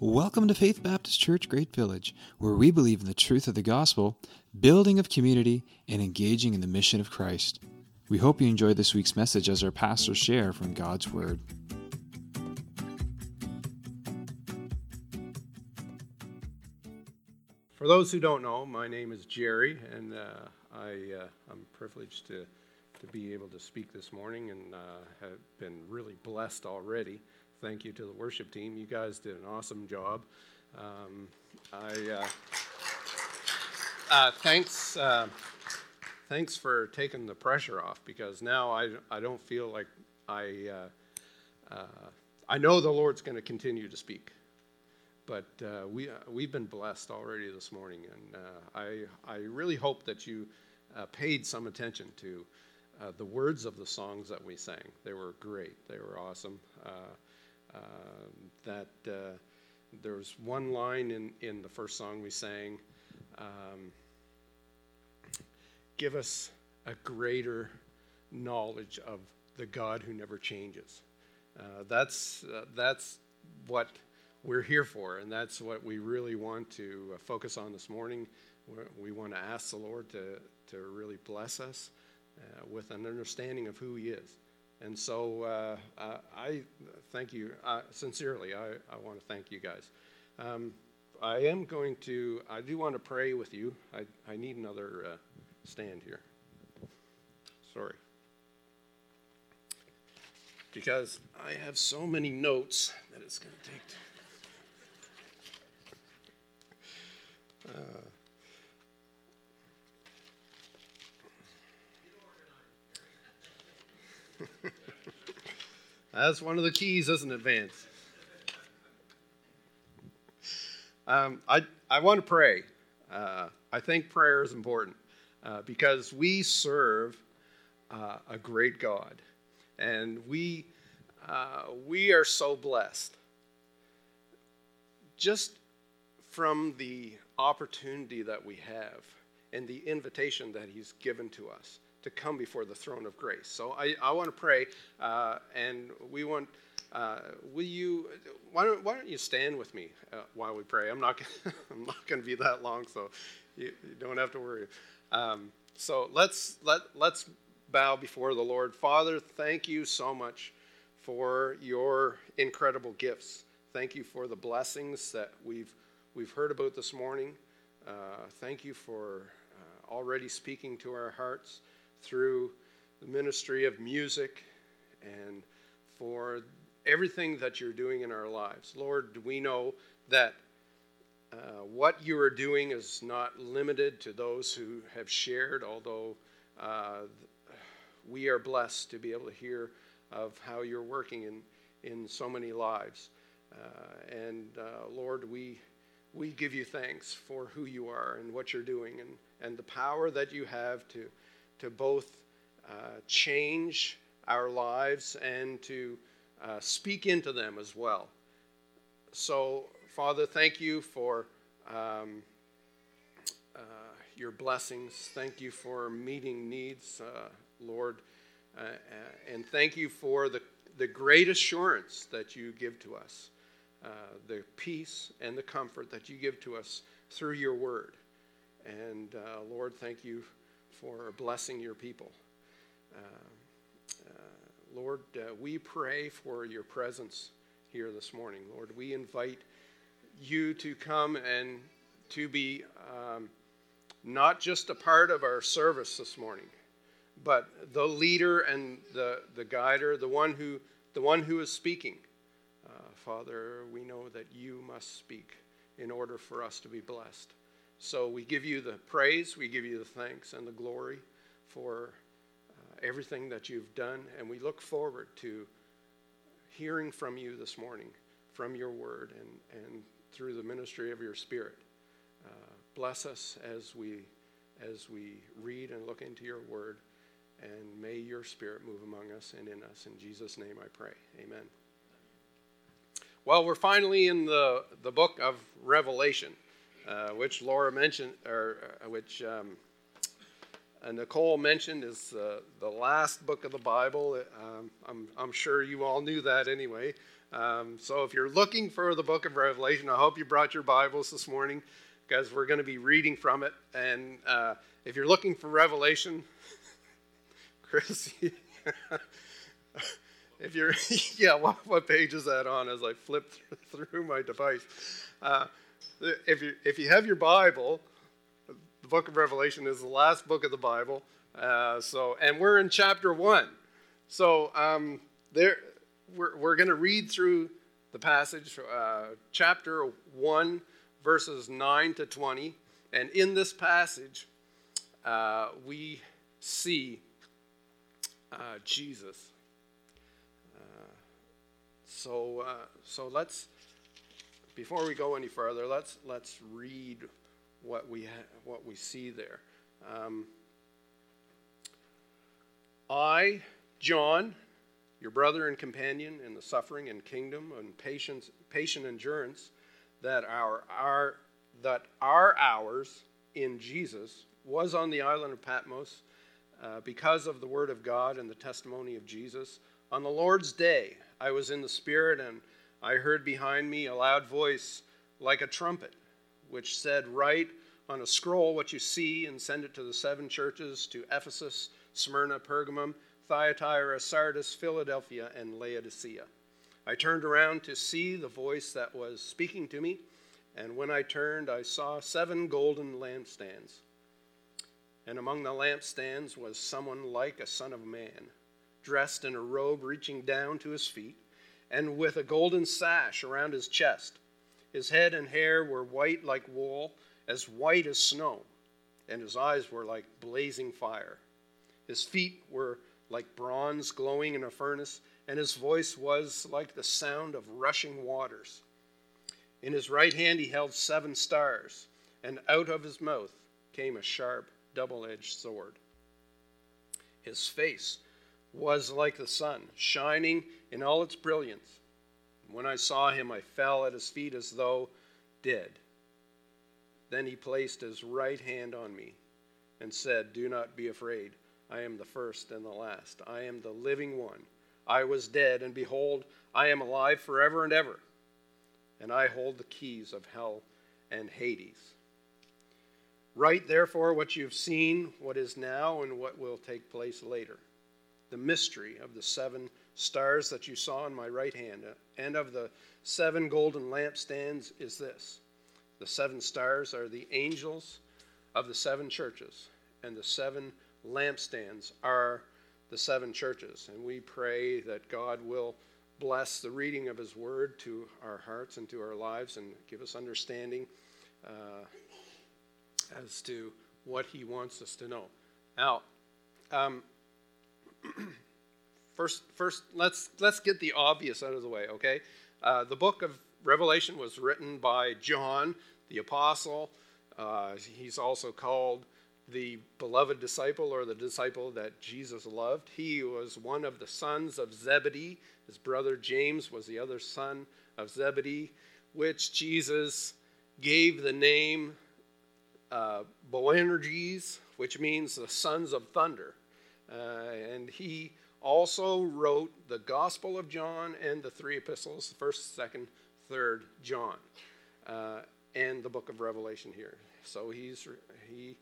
Welcome to Faith Baptist Church Great Village, where we believe in the truth of the gospel, building of community, and engaging in the mission of Christ. We hope you enjoy this week's message as our pastors share from God's Word. For those who don't know, my name is Jerry, and uh, I, uh, I'm privileged to, to be able to speak this morning and uh, have been really blessed already thank you to the worship team. You guys did an awesome job. Um, I uh, uh, thanks uh, thanks for taking the pressure off because now I I don't feel like I uh, uh, I know the Lord's going to continue to speak, but uh, we we've been blessed already this morning, and I I really hope that you paid some attention to. Uh, the words of the songs that we sang. They were great. They were awesome. Um, that uh, there's one line in, in the first song we sang um, give us a greater knowledge of the God who never changes. Uh, that's, uh, that's what we're here for, and that's what we really want to uh, focus on this morning. We want to ask the Lord to, to really bless us uh, with an understanding of who He is. And so uh, uh, I thank you uh, sincerely. I, I want to thank you guys. Um, I am going to, I do want to pray with you. I, I need another uh, stand here. Sorry. Because I have so many notes that it's going to take. To, uh, That's one of the keys, isn't it, Vance? Um, I, I want to pray. Uh, I think prayer is important uh, because we serve uh, a great God. And we, uh, we are so blessed. Just from the opportunity that we have and the invitation that He's given to us to come before the throne of grace. So I, I want to pray, uh, and we want. Uh, will you? Why don't Why don't you stand with me uh, while we pray? I'm not. I'm not going to be that long, so you, you don't have to worry. Um, so let's let let's bow before the Lord. Father, thank you so much for your incredible gifts. Thank you for the blessings that we've we've heard about this morning. Uh, thank you for uh, already speaking to our hearts through the ministry of music and for everything that you're doing in our lives. Lord, we know that uh, what you are doing is not limited to those who have shared, although uh, we are blessed to be able to hear of how you're working in, in so many lives. Uh, and uh, Lord, we, we give you thanks for who you are and what you're doing and, and the power that you have to to both uh, change our lives and to uh, speak into them as well. So, Father, thank you for um, uh, your blessings. Thank you for meeting needs, uh, Lord. Uh, uh, and thank you for the, the great assurance that you give to us, the peace and the comfort that you give to us through your word. And Lord, thank you for blessing your people. Uh, uh, Lord, uh, we pray for your presence here this morning. Lord, we invite you to come and to be um, not just a part of our service this morning, but the leader and the, the guider, the one who, the one who is speaking. Uh, Father, we know that you must speak in order for us to be blessed. So we give you the praise, we give you the thanks and the glory for uh, everything that you've done, and we look forward to hearing from you this morning, from your word, and, and through the ministry of your spirit. Uh, bless us as we, as we read and look into your word, and may your spirit move among us and in us. In Jesus' name I pray. Amen. Well, we're finally in the, the book of Revelation. Uh, which Laura mentioned, or uh, which um, uh, Nicole mentioned, is uh, the last book of the Bible. Um, I'm, I'm, sure you all knew that anyway. Um, so if you're looking for the book of Revelation, I hope you brought your Bibles this morning because we're going to be reading from it. And uh, if you're looking for Revelation, Chris, if you're, yeah, what, what, page is that on as I flip through my device? Uh, if, you, if you have your Bible, the book of Revelation is the last book of the Bible. Uh, so, and we're in chapter one. So, um, there, we're, we're going to read through the passage, uh, chapter 1, verses 9 to 20. And in this passage, uh, we see uh, Jesus. Uh, so, uh, so let's, before we go any further, let's, let's read what we, ha- what we see there. Um, I, John, your brother and companion in the suffering and kingdom and patience, patient endurance that our, our, that our ours in Jesus was on the island of Patmos uh, because of the word of God and the testimony of Jesus. On the Lord's day, I was in the Spirit, and I heard behind me a loud voice like a trumpet, which said, Write on a scroll what you see and send it to the seven churches to Ephesus, Smyrna, Pergamum, Thyatira, Sardis, Philadelphia, and Laodicea. I turned around to see the voice that was speaking to me, and when I turned, I saw seven golden lampstands. And among the lampstands was someone like a son of man, dressed in a robe reaching down to his feet, and with a golden sash around his chest. His head and hair were white like wool, as white as snow, and his eyes were like blazing fire. His feet were like bronze glowing in a furnace, and his voice was like the sound of rushing waters. In his right hand he held seven stars, and out of his mouth came a sharp, double edged sword. His face was like the sun, shining in all its brilliance. When I saw him, I fell at his feet as though dead. Then he placed his right hand on me and said, Do not be afraid. I am the first and the last. I am the living one. I was dead, and behold, I am alive forever and ever. And I hold the keys of hell and Hades. Write therefore what you have seen, what is now, and what will take place later. The mystery of the seven stars that you saw in my right hand, and of the seven golden lampstands is this the seven stars are the angels of the seven churches, and the seven lampstands are the seven churches. And we pray that God will bless the reading of His Word to our hearts and to our lives and give us understanding uh, as to what He wants us to know. Now, um, first, first let's let's get the obvious out of the way. Okay, uh, the book of Revelation was written by John the apostle. Uh, he's also called the beloved disciple or the disciple that Jesus loved. He was one of the sons of Zebedee. His brother James was the other son of Zebedee, which Jesus gave the name uh, Boanerges, which means the sons of thunder. Uh, and he also wrote the Gospel of John and the three epistles, first, second, third John, uh, and the book of Revelation here. So he's he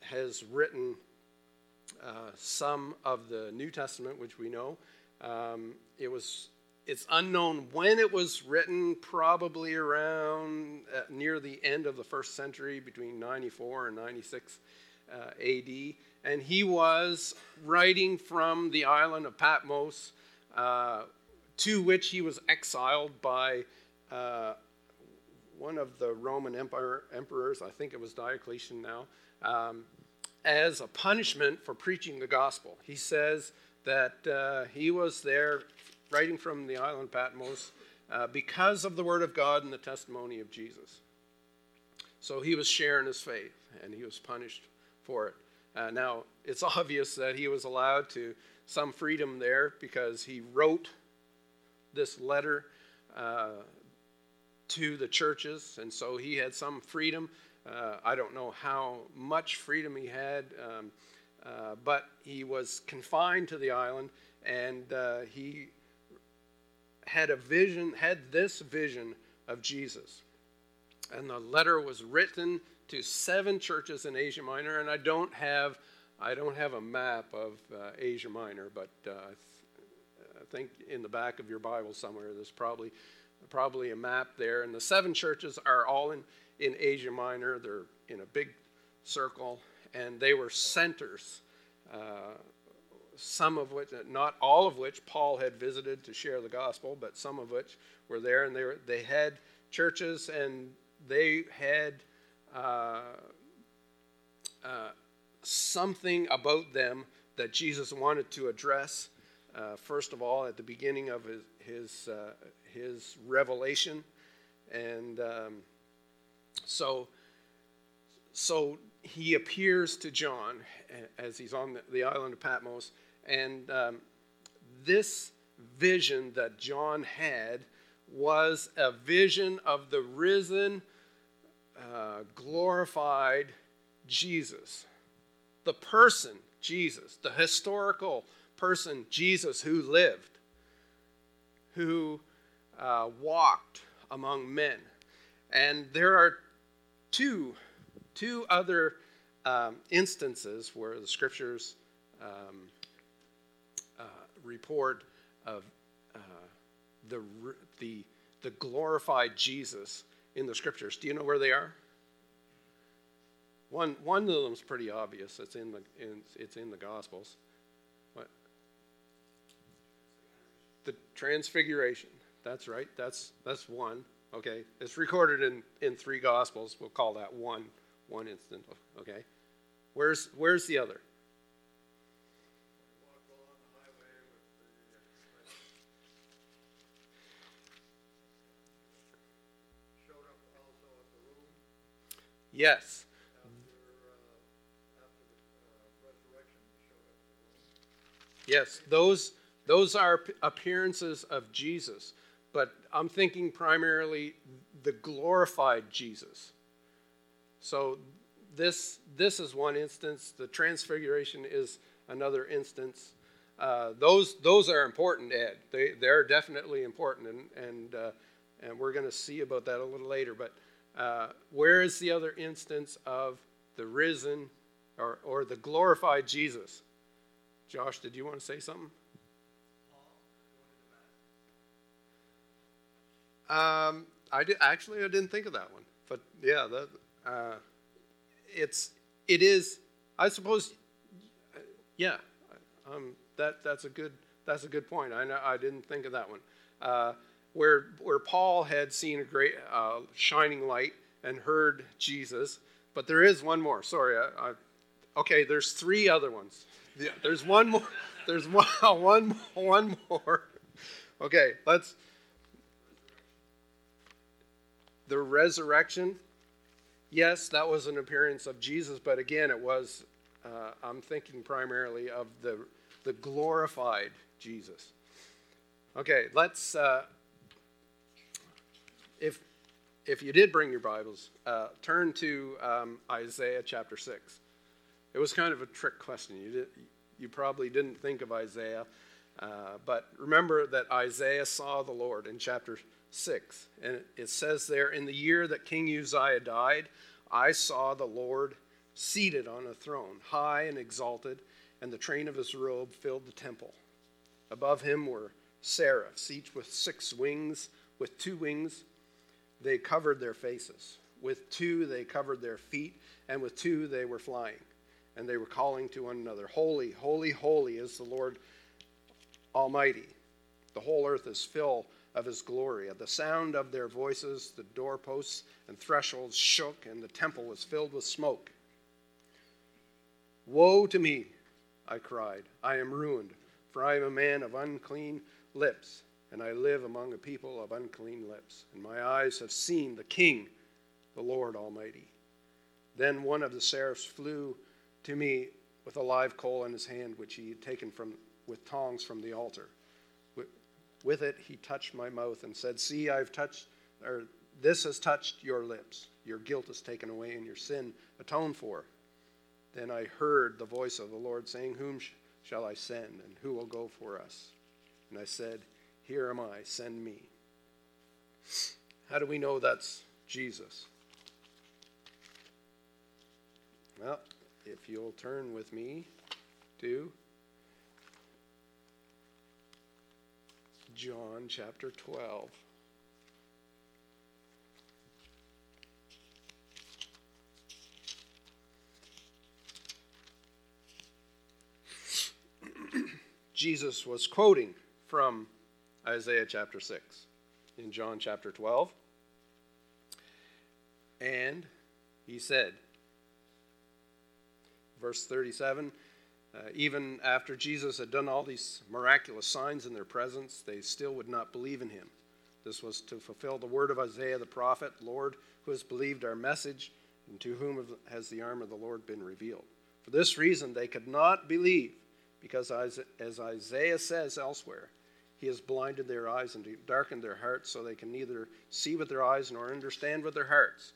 has written uh, some of the New Testament, which we know. Um, it was it's unknown when it was written, probably around uh, near the end of the first century, between 94 and 96 uh, AD. And he was writing from the island of Patmos, uh, to which he was exiled by uh, one of the Roman emperor, emperors, I think it was Diocletian now, um, as a punishment for preaching the gospel. He says that uh, he was there writing from the island Patmos uh, because of the word of God and the testimony of Jesus. So he was sharing his faith and he was punished for it. Uh, now, it's obvious that he was allowed to some freedom there because he wrote this letter uh, to the churches, and so he had some freedom. Uh, I don't know how much freedom he had, um, uh, but he was confined to the island, and uh, he had a vision, had this vision of Jesus. And the letter was written to seven churches in Asia Minor, and I don't have I don't have a map of uh, Asia Minor, but uh, I think in the back of your Bible somewhere there's probably probably a map there. And the seven churches are all in, in Asia Minor. They're in a big circle, and they were centers. Uh, some of which, not all of which, Paul had visited to share the gospel, but some of which were there, and they were, they had churches, and they had uh, uh, something about them that Jesus wanted to address. Uh, first of all, at the beginning of his his, uh, his revelation, and um, so so he appears to John as he's on the, island of Patmos, and um, this vision that John had was a vision of the risen, uh, glorified Jesus, the person Jesus, the historical person, Jesus, who lived, who uh, walked among men. And there are two, two other um, instances where the scriptures um, uh, report of uh, the, the, the glorified Jesus in the scriptures. Do you know where they are? One, one of them is pretty obvious. It's in the, in, it's in the Gospels. the transfiguration. That's right. That's that's one. Okay. It's recorded in, in three gospels. We'll call that one one instant. Okay. Where's where's the other? Yes. Yes, those those are appearances of Jesus, but I'm thinking primarily the glorified Jesus. So this this is one instance. The transfiguration is another instance. Uh, those those are important, Ed. They they're definitely important, and and uh, and we're going to see about that a little later. But uh, where is the other instance of the risen or or the glorified Jesus? Josh, did you want to say something? Um, I did, actually I didn't think of that one, but yeah, that uh, it's it is. I suppose, yeah, um, that that's a good that's a good point. I know I didn't think of that one. Uh, where where Paul had seen a great uh, shining light and heard Jesus, but there is one more. Sorry, I, I, okay. There's three other ones. Yeah, there's one more. There's one one one more. Okay, let's the resurrection, yes, that was an appearance of Jesus, but again, it was, uh, I'm thinking primarily of the, the glorified Jesus. Okay, let's, uh, if, if you did bring your Bibles, uh, turn to um, Isaiah chapter 6. It was kind of a trick question. You, did, you probably didn't think of Isaiah, uh, but remember that Isaiah saw the Lord in chapter 6. And it says there, In the year that King Uzziah died, I saw the Lord seated on a throne, high and exalted, and the train of his robe filled the temple. Above him were seraphs, each with six wings. With two wings, they covered their faces. With two, they covered their feet. And with two, they were flying. And they were calling to one another, Holy, holy, holy is the Lord Almighty. The whole earth is filled of his glory. At the sound of their voices, the doorposts and thresholds shook, and the temple was filled with smoke. Woe to me, I cried. I am ruined, for I am a man of unclean lips, and I live among a people of unclean lips. And my eyes have seen the King, the Lord Almighty. Then one of the seraphs flew to me with a live coal in his hand, which he had taken from, with tongs from the altar. With it, he touched my mouth and said, See, I've touched, or this has touched your lips. Your guilt is taken away and your sin atoned for. Then I heard the voice of the Lord saying, Whom sh- shall I send, and who will go for us? And I said, Here am I, send me. How do we know that's Jesus? Well, if you'll turn with me to John chapter 12. Jesus was quoting from Isaiah chapter 6 in John chapter 12. And he said, verse 37 uh, even after Jesus had done all these miraculous signs in their presence, they still would not believe in him. This was to fulfill the word of Isaiah the prophet Lord, who has believed our message, and to whom has the arm of the Lord been revealed. For this reason, they could not believe, because as Isaiah says elsewhere, he has blinded their eyes and darkened their hearts so they can neither see with their eyes nor understand with their hearts,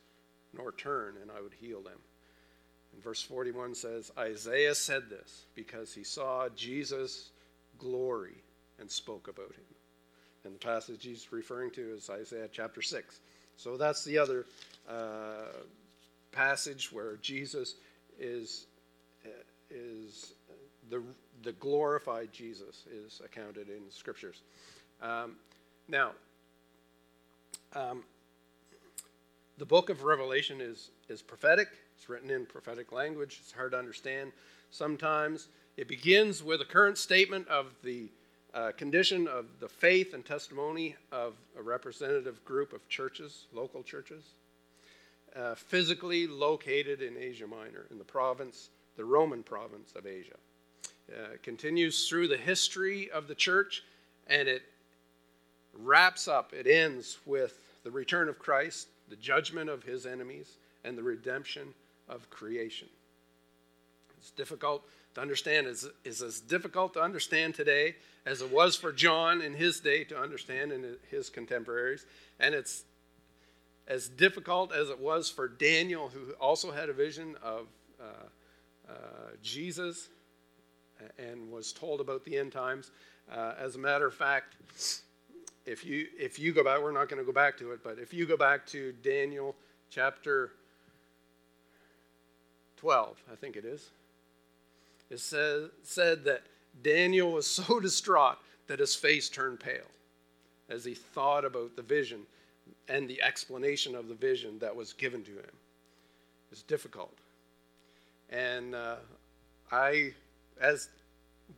nor turn, and I would heal them. And verse 41 says, Isaiah said this because he saw Jesus' glory and spoke about him. And the passage he's referring to is Isaiah chapter 6. So that's the other uh, passage where Jesus is, is the, the glorified Jesus is accounted in scriptures. Um, now, um, the book of Revelation is, is prophetic. It's written in prophetic language. It's hard to understand sometimes. It begins with a current statement of the uh, condition of the faith and testimony of a representative group of churches, local churches, uh, physically located in Asia Minor, in the province, the Roman province of Asia. Uh, continues through the history of the church and it wraps up, it ends with the return of Christ, the judgment of his enemies, and the redemption of creation. It's difficult to understand, is as difficult to understand today as it was for John in his day to understand and his contemporaries. And it's as difficult as it was for Daniel, who also had a vision of uh, uh, Jesus and was told about the end times. Uh, as a matter of fact, if you if you go back, we're not going to go back to it, but if you go back to Daniel chapter 12, I think it is, it says, said that Daniel was so distraught that his face turned pale as he thought about the vision and the explanation of the vision that was given to him. It's difficult. And uh, I, as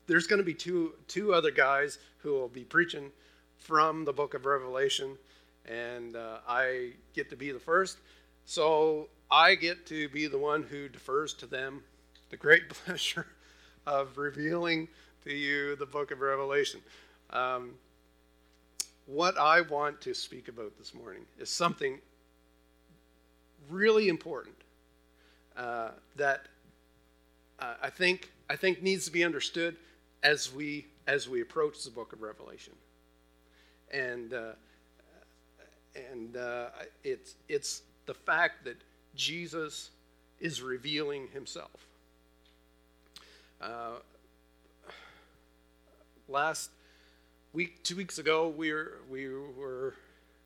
there's going to be two, two other guys who will be preaching from the book of Revelation, and uh, I get to be the first. So I get to be the one who defers to them the great pleasure of revealing to you the book of Revelation. Um, what I want to speak about this morning is something really important uh, that uh, I think I think needs to be understood as we as we approach the book of Revelation, and uh, and uh, it's it's the fact that Jesus is revealing himself. Uh, last week, two weeks ago, we were, we were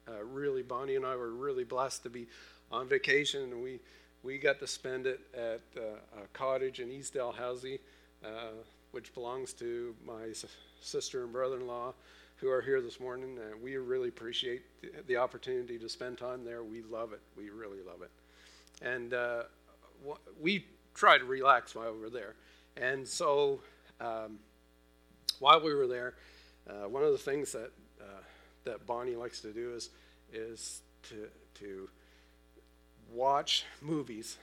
uh, really, Bonnie and I were really blessed to be on vacation, and we, we got to spend it at uh, a cottage in East Dalhousie, uh, which belongs to my sister and brother in law who are here this morning. We really appreciate the, the opportunity to spend time there. We love it. We really love it. And uh, we try to relax while we were there. And so um, while we were there, uh, one of the things that uh, that Bonnie likes to do is is to to watch movies,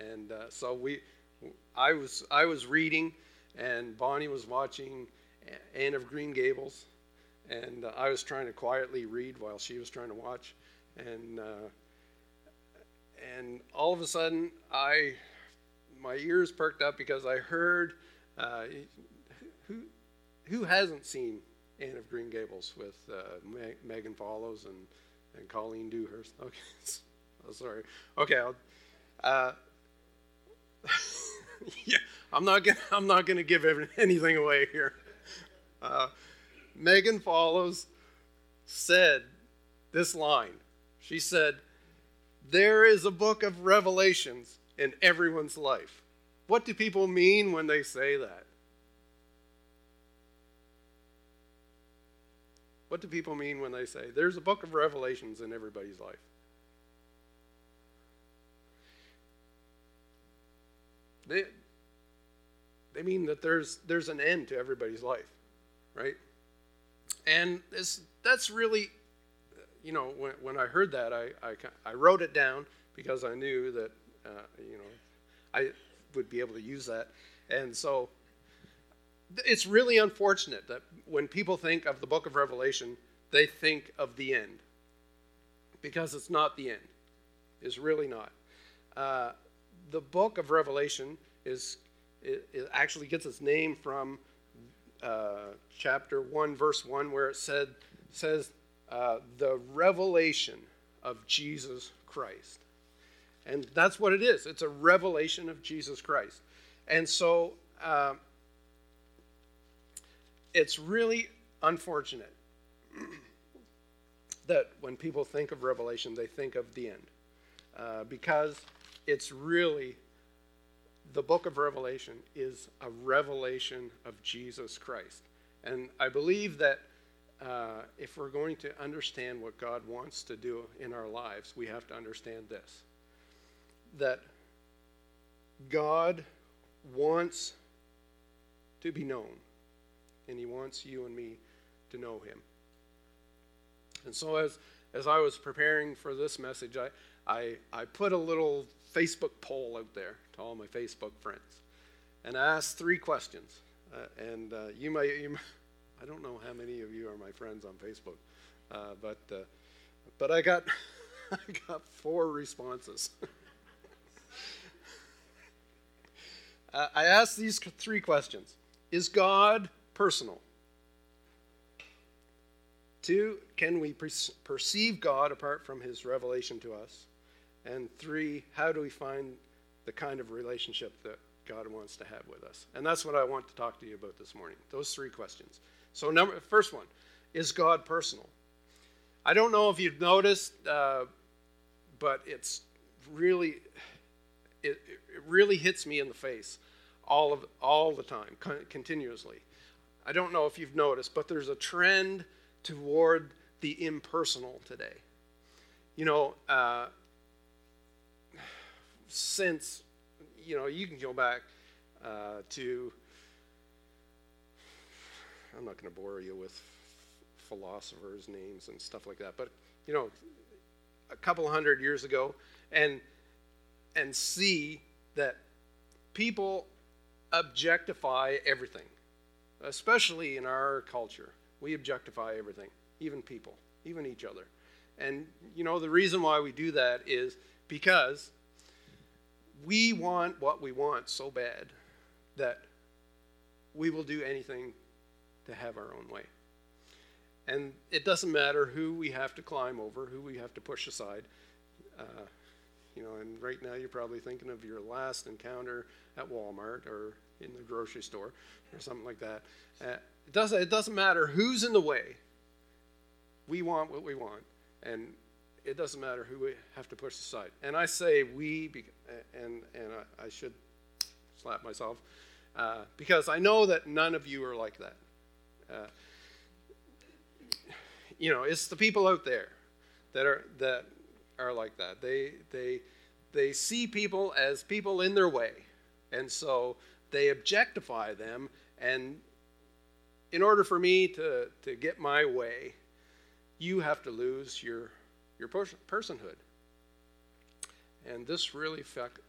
and so we I was I was reading, and Bonnie was watching Anne of Green Gables, and uh, I was trying to quietly read while she was trying to watch, and uh, and all of a sudden I my ears perked up because I heard uh, who who hasn't seen Anne of Green Gables with uh, Megan Follows and and Colleen Dewhurst. Okay, oh, sorry. Okay, I'll, uh, yeah, I'm not gonna I'm not gonna give anything away here. Uh, Megan Follows said this line. She said, There is a book of revelations in everyone's life. What do people mean when they say that? What do people mean when they say there's a book of revelations in everybody's life? They, they mean that there's, there's an end to everybody's life, right? And this, that's really, you know, when, when I heard that, I, I, I wrote it down because I knew that, uh, you know, I would be able to use that. And so it's really unfortunate that when people think of the book of Revelation, they think of the end because it's not the end. It's really not. Uh, the book of Revelation is it, it, actually gets its name from uh, chapter one, verse one, where it said says uh, the revelation of Jesus Christ, and that's what it is. It's a revelation of Jesus Christ, and so uh, it's really unfortunate that when people think of Revelation, they think of the end, uh, because it's really the book of Revelation is a revelation of Jesus Christ. And I believe that uh, if we're going to understand what God wants to do in our lives, we have to understand this that God wants to be known, and He wants you and me to know Him. And so, as, as I was preparing for this message, I, I, I put a little Facebook poll out there to all my Facebook friends, and I asked three questions. Uh, and uh, you might, you might, I don't know how many of you are my friends on Facebook, uh, but uh, but I got I got four responses. Uh, I asked these three questions: Is God personal? Two, can we perceive God apart from His revelation to us? And three, how do we find the kind of relationship that God wants to have with us? And that's what I want to talk to you about this morning. Those three questions. So, number first one is God personal? I don't know if you've noticed, uh, but it's really it, it really hits me in the face all of all the time, continuously. I don't know if you've noticed, but there's a trend toward the impersonal today. You know, uh, since, you know, you can go back uh, to, I'm not going to bore you with philosophers' names and stuff like that, but, you know, a couple hundred years ago, and and see that people objectify everything, especially in our culture. We objectify everything, even people, even each other. And, you know, the reason why we do that is because we want what we want so bad that we will do anything to have our own way. And it doesn't matter who we have to climb over, who we have to push aside. Uh, you know, and right now you're probably thinking of your last encounter at Walmart or in the grocery store or something like that. Uh, it doesn't, it doesn't matter who's in the way. We want what we want. And it doesn't matter who we have to push aside. And I say we, and, and I, I should slap myself, uh, because I know that none of you are like that. Uh, you know, it's the people out there that are that are like that. They they they see people as people in their way, and so they objectify them. And in order for me to to get my way, you have to lose your your personhood. And this really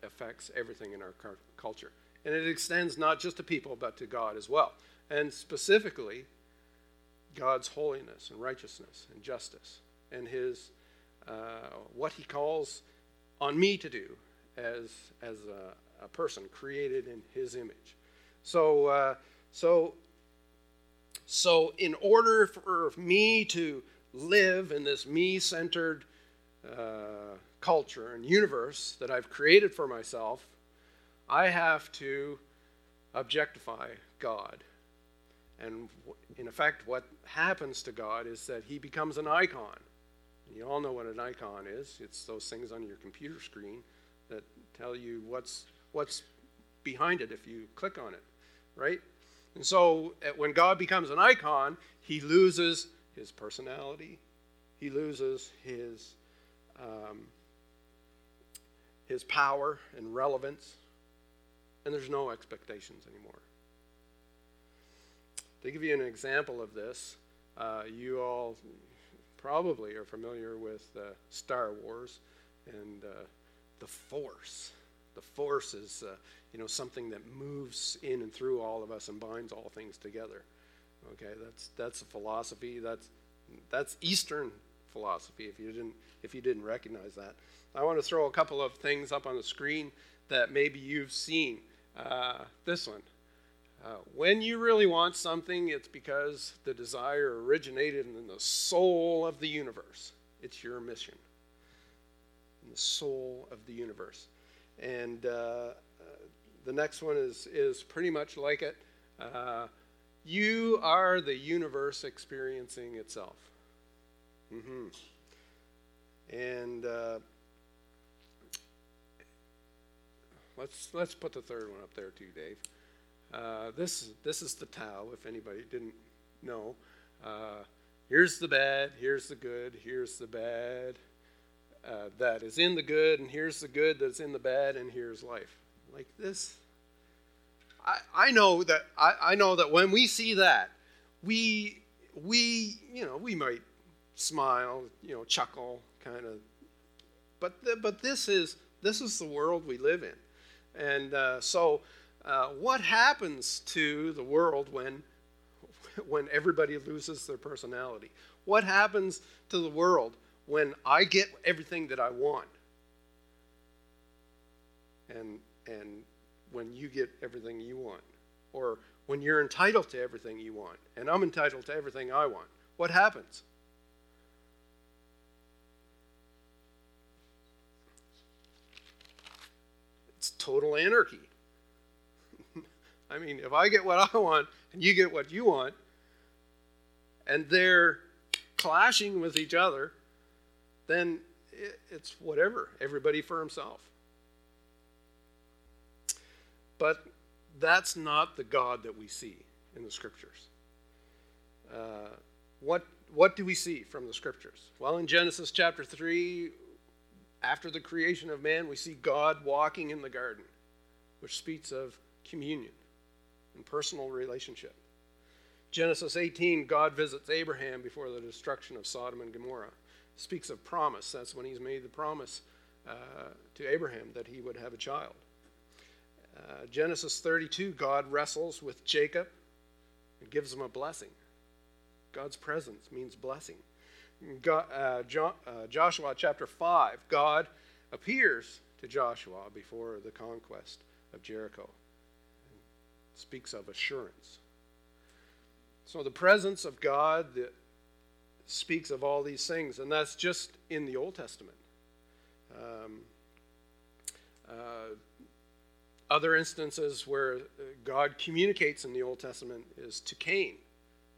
affects everything in our culture. And it extends not just to people, but to God as well. And specifically, God's holiness and righteousness and justice and his uh, what he calls on me to do as as a, a person created in his image. So uh, so so in order for me to live in this me centered uh, culture and universe that I've created for myself, I have to objectify God. And in effect, what happens to God is that he becomes an icon. You all know what an icon is. It's those things on your computer screen that tell you what's what's behind it if you click on it, right? And so when God becomes an icon, he loses his personality, he loses his um, his power and relevance, and there's no expectations anymore. To give you an example of this, uh, you all probably are familiar with uh, Star Wars and uh, the Force. The Force is, uh, you know, something that moves in and through all of us and binds all things together. Okay, that's that's a philosophy. That's that's Eastern philosophy. If you didn't if you didn't recognize that, I want to throw a couple of things up on the screen that maybe you've seen. Uh, this one. Uh, when you really want something, it's because the desire originated in the soul of the universe. It's your mission. In the soul of the universe. And uh, uh, the next one is, is pretty much like it. You are the universe experiencing itself. Mm-hmm. And uh, let's let's put the third one up there too, Dave. Uh, this this is the Tao. If anybody didn't know, uh, here's the bad, here's the good, here's the bad uh, that is in the good, and here's the good that's in the bad, and here's life. Like this. I, I know that I, I know that when we see that, we we you know we might smile, you know, chuckle, kind of. But the, but this is this is the world we live in, and uh, so uh, what happens to the world when when everybody loses their personality? What happens to the world when I get everything that I want? And and when you get everything you want, or when you're entitled to everything you want, and I'm entitled to everything I want, what happens? It's total anarchy. I mean, if I get what I want and you get what you want, and they're clashing with each other, then it's whatever, everybody for himself. But that's not the God that we see in the scriptures. Uh, what, what do we see from the scriptures? Well, in Genesis chapter 3, after the creation of man, we see God walking in the garden, which speaks of communion and personal relationship. Genesis 18, God visits Abraham before the destruction of Sodom and Gomorrah. Speaks of promise. That's when he's made the promise uh, to Abraham that he would have a child. Uh, Genesis 32, God wrestles with Jacob and gives him a blessing. God's presence means blessing. God, uh, jo- uh, Joshua chapter 5, God appears to Joshua before the conquest of Jericho and speaks of assurance. So the presence of God that speaks of all these things, and that's just in the Old Testament. Um, uh, other instances where uh, God communicates in the Old Testament is to Cain,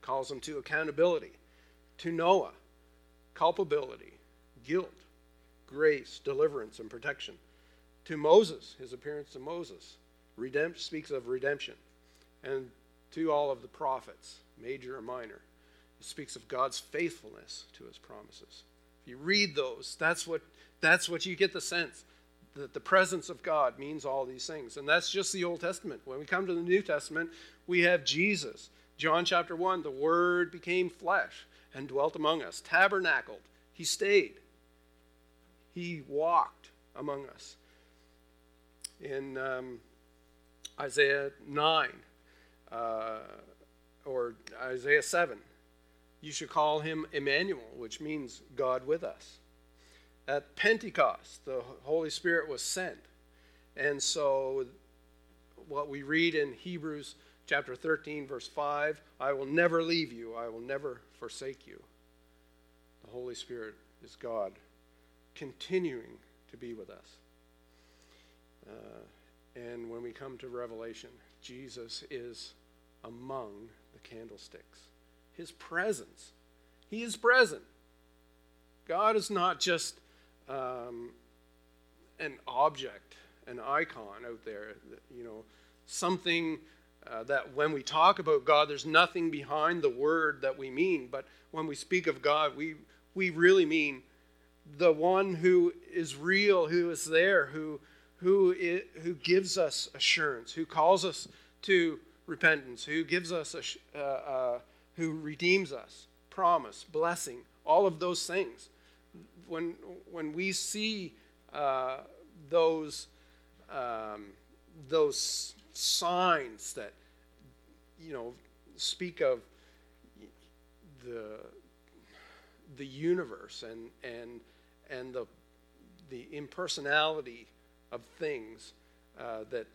calls him to accountability, to Noah, culpability, guilt, grace, deliverance, and protection. To Moses, his appearance to Moses, redemption speaks of redemption and to all of the prophets, major or minor. It speaks of God's faithfulness to his promises. If you read those, that's what, that's what you get the sense that the presence of God means all these things. And that's just the Old Testament. When we come to the New Testament, we have Jesus. John chapter 1 the Word became flesh and dwelt among us, tabernacled. He stayed, He walked among us. In um, Isaiah 9, uh, or Isaiah 7. You should call him Emmanuel, which means God with us. At Pentecost, the Holy Spirit was sent. And so, what we read in Hebrews chapter 13, verse 5 I will never leave you, I will never forsake you. The Holy Spirit is God continuing to be with us. Uh, and when we come to Revelation, Jesus is among the the candlesticks. His presence. He is present. God is not just um, an object, an icon out there, you know, something uh, that when we talk about God, there's nothing behind the word that we mean. But when we speak of God, we, we really mean the one who is real, who is there, who, who, is, who gives us assurance, who calls us to repentance, who gives us, a, uh, uh, who redeems us, promise, blessing, all of those things. When, when we see uh, those, um, those signs that, you know, speak of the, the universe and, and, and the, the impersonality of things uh, that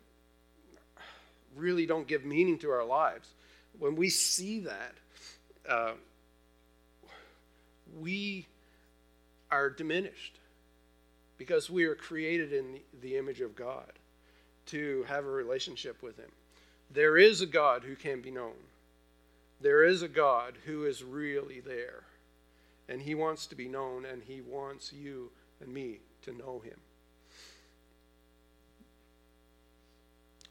really don't give meaning to our lives. When we see that, uh, we are diminished because we are created in the, the image of God to have a relationship with Him. There is a God who can be known. There is a God who is really there. And He wants to be known, and He wants you and me to know Him.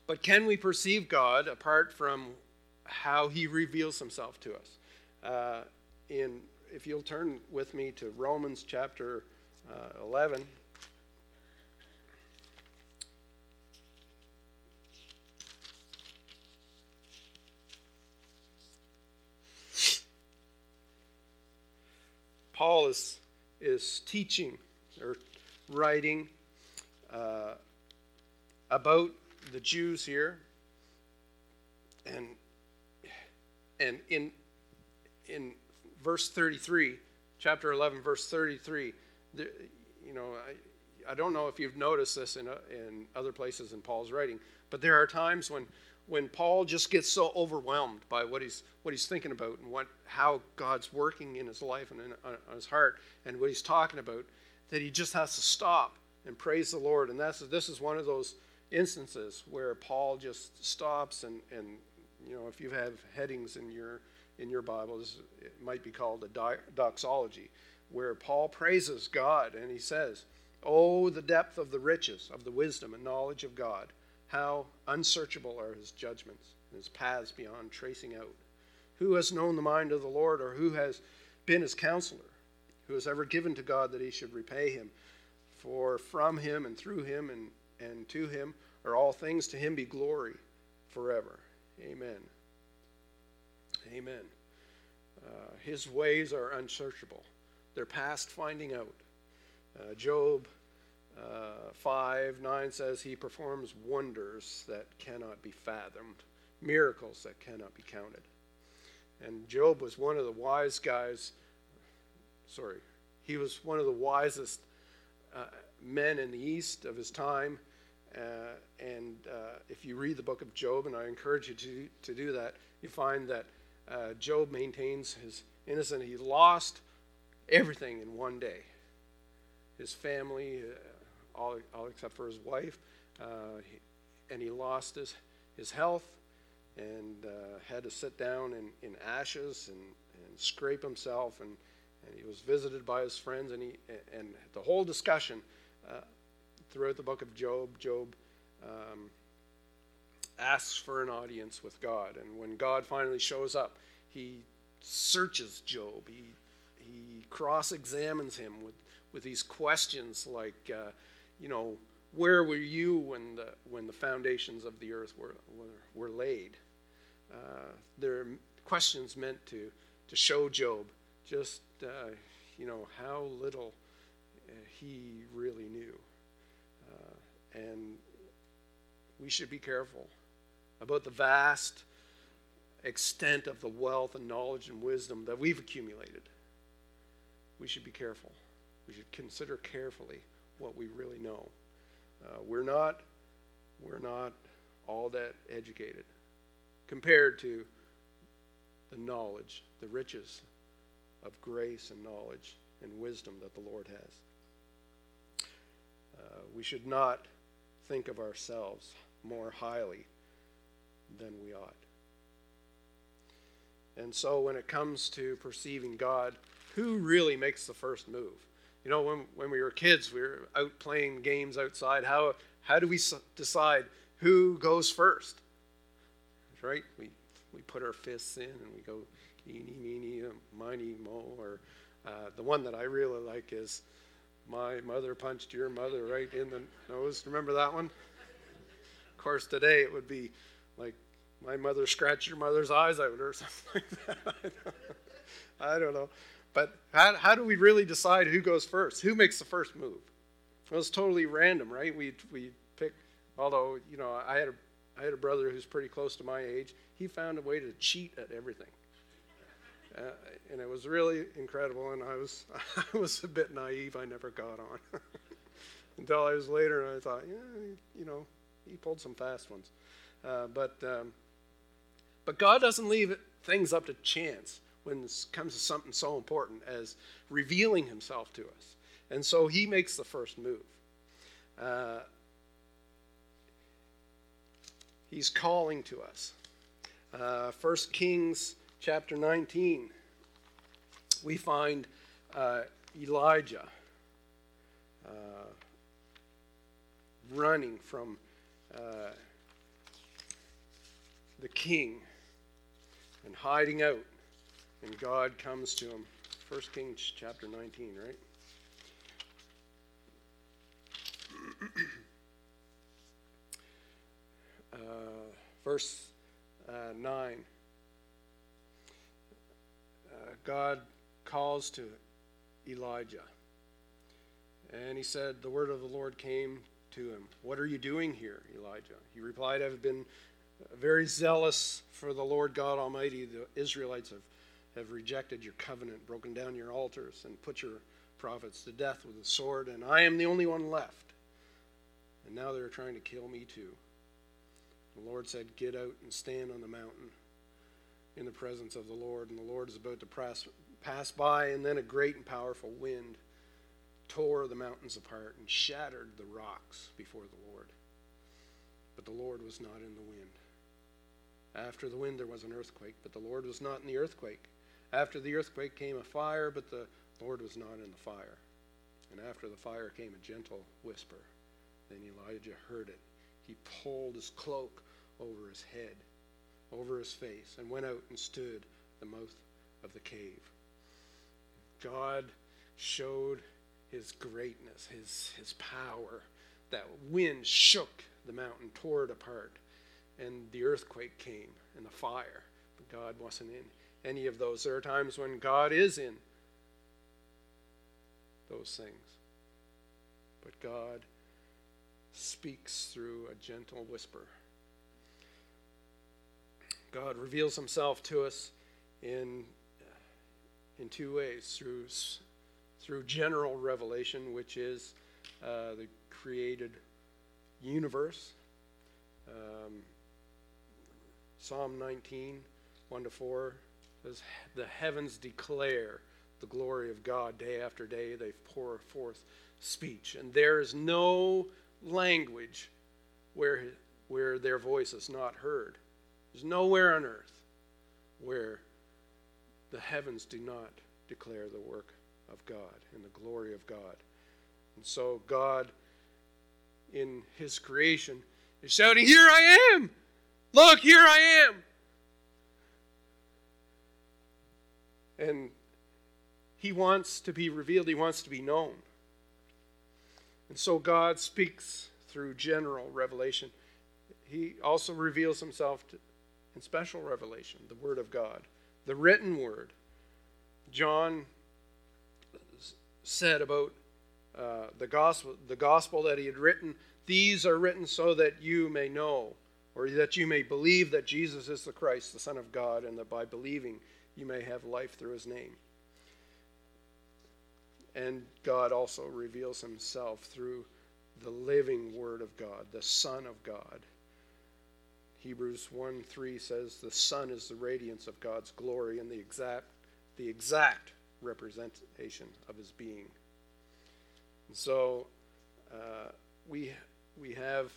But can we perceive God apart from how He reveals Himself to us? Uh, in, if you'll turn with me to Romans chapter uh, 11. Paul is, is teaching or writing uh, about the Jews here. And, and in, in verse 33, chapter 11, verse 33, the, you know, I, I don't know if you've noticed this in, uh, in other places in Paul's writing, but there are times when when Paul just gets so overwhelmed by what he's what he's thinking about and what how God's working in his life and in, on his heart and what he's talking about that he just has to stop and praise the Lord. And that's this is one of those instances where Paul just stops and and you know if you have headings in your in your Bible this, it might be called a doxology where Paul praises God and he says oh the depth of the riches of the wisdom and knowledge of God how unsearchable are his judgments and his paths beyond tracing out. Who has known the mind of the Lord, or who has been his counselor? Who has ever given to God that he should repay him? For from him and through him and, and to him are all things, to him be glory forever. Amen. Amen. Uh, his ways are unsearchable, they're past finding out. Uh, Job uh, 5 9 says he performs wonders that cannot be fathomed, miracles that cannot be counted. And Job was one of the wise guys, sorry, he was one of the wisest uh, men in the East of his time. Uh, and uh, if you read the book of Job, and I encourage you to, to do that, you find that uh, Job maintains his innocence. He lost everything in one day his family, uh, all, all except for his wife. Uh, he, and he lost his, his health and uh, had to sit down in, in ashes and, and scrape himself. And, and he was visited by his friends. And, he, and the whole discussion uh, throughout the book of Job, Job um, asks for an audience with God. And when God finally shows up, he searches Job. He, he cross examines him with, with these questions like, uh, you know, where were you when the when the foundations of the earth were were, were laid? Uh, there are questions meant to to show Job just uh, you know how little uh, he really knew, uh, and we should be careful about the vast extent of the wealth and knowledge and wisdom that we've accumulated. We should be careful. We should consider carefully what we really know. Uh, we're not we're not all that educated compared to the knowledge, the riches of grace and knowledge and wisdom that the Lord has. Uh, we should not think of ourselves more highly than we ought. And so when it comes to perceiving God, who really makes the first move? You know, when, when we were kids, we were out playing games outside. How, how do we decide who goes first? Right? We, we put our fists in and we go eeny, meeny, miny, mo. Or uh, the one that I really like is my mother punched your mother right in the nose. Remember that one? Of course, today it would be my mother scratched your mother's eyes out or something like that. I don't know. But how, how do we really decide who goes first? Who makes the first move? Well, it's totally random, right? We, we pick, although, you know, I had, a, I had a brother who's pretty close to my age. He found a way to cheat at everything. Uh, and it was really incredible, and I was, I was a bit naive. I never got on. Until I was later, and I thought, yeah, you know, he pulled some fast ones. Uh, but um, but God doesn't leave things up to chance when it comes to something so important as revealing himself to us. And so he makes the first move. Uh, he's calling to us. Uh, 1 Kings chapter 19, we find uh, Elijah uh, running from uh, the king and hiding out. And God comes to him. 1 Kings chapter 19, right? uh, verse uh, 9. Uh, God calls to Elijah. And he said, The word of the Lord came to him. What are you doing here, Elijah? He replied, I've been very zealous for the Lord God Almighty. The Israelites have, have rejected your covenant, broken down your altars, and put your prophets to death with a sword, and I am the only one left. And now they're trying to kill me too. The Lord said, Get out and stand on the mountain in the presence of the Lord. And the Lord is about to pass, pass by, and then a great and powerful wind tore the mountains apart and shattered the rocks before the Lord. But the Lord was not in the wind. After the wind, there was an earthquake, but the Lord was not in the earthquake. After the earthquake came a fire, but the Lord was not in the fire. And after the fire came a gentle whisper. Then Elijah heard it. He pulled his cloak over his head, over his face, and went out and stood at the mouth of the cave. God showed his greatness, his, his power. That wind shook the mountain, tore it apart and the earthquake came and the fire. But God wasn't in any of those. There are times when God is in those things. But God speaks through a gentle whisper. God reveals himself to us in, in two ways through, through general revelation, which is uh, the created universe. Um, Psalm 19, 1 to 4 says, The heavens declare the glory of God day after day. They pour forth speech. And there is no language where, where their voice is not heard. There's nowhere on earth where the heavens do not declare the work of God and the glory of God. And so God, in his creation, is shouting, Here I am! Look, here I am. And he wants to be revealed, he wants to be known. And so God speaks through general revelation. He also reveals himself to, in special revelation, the Word of God, the written Word. John said about uh, the gospel, the gospel that he had written. These are written so that you may know or that you may believe that Jesus is the Christ, the Son of God, and that by believing you may have life through his name. And God also reveals himself through the living Word of God, the Son of God. Hebrews 1 3 says, The Son is the radiance of God's glory and the exact, the exact representation of his being. And so uh, we, we have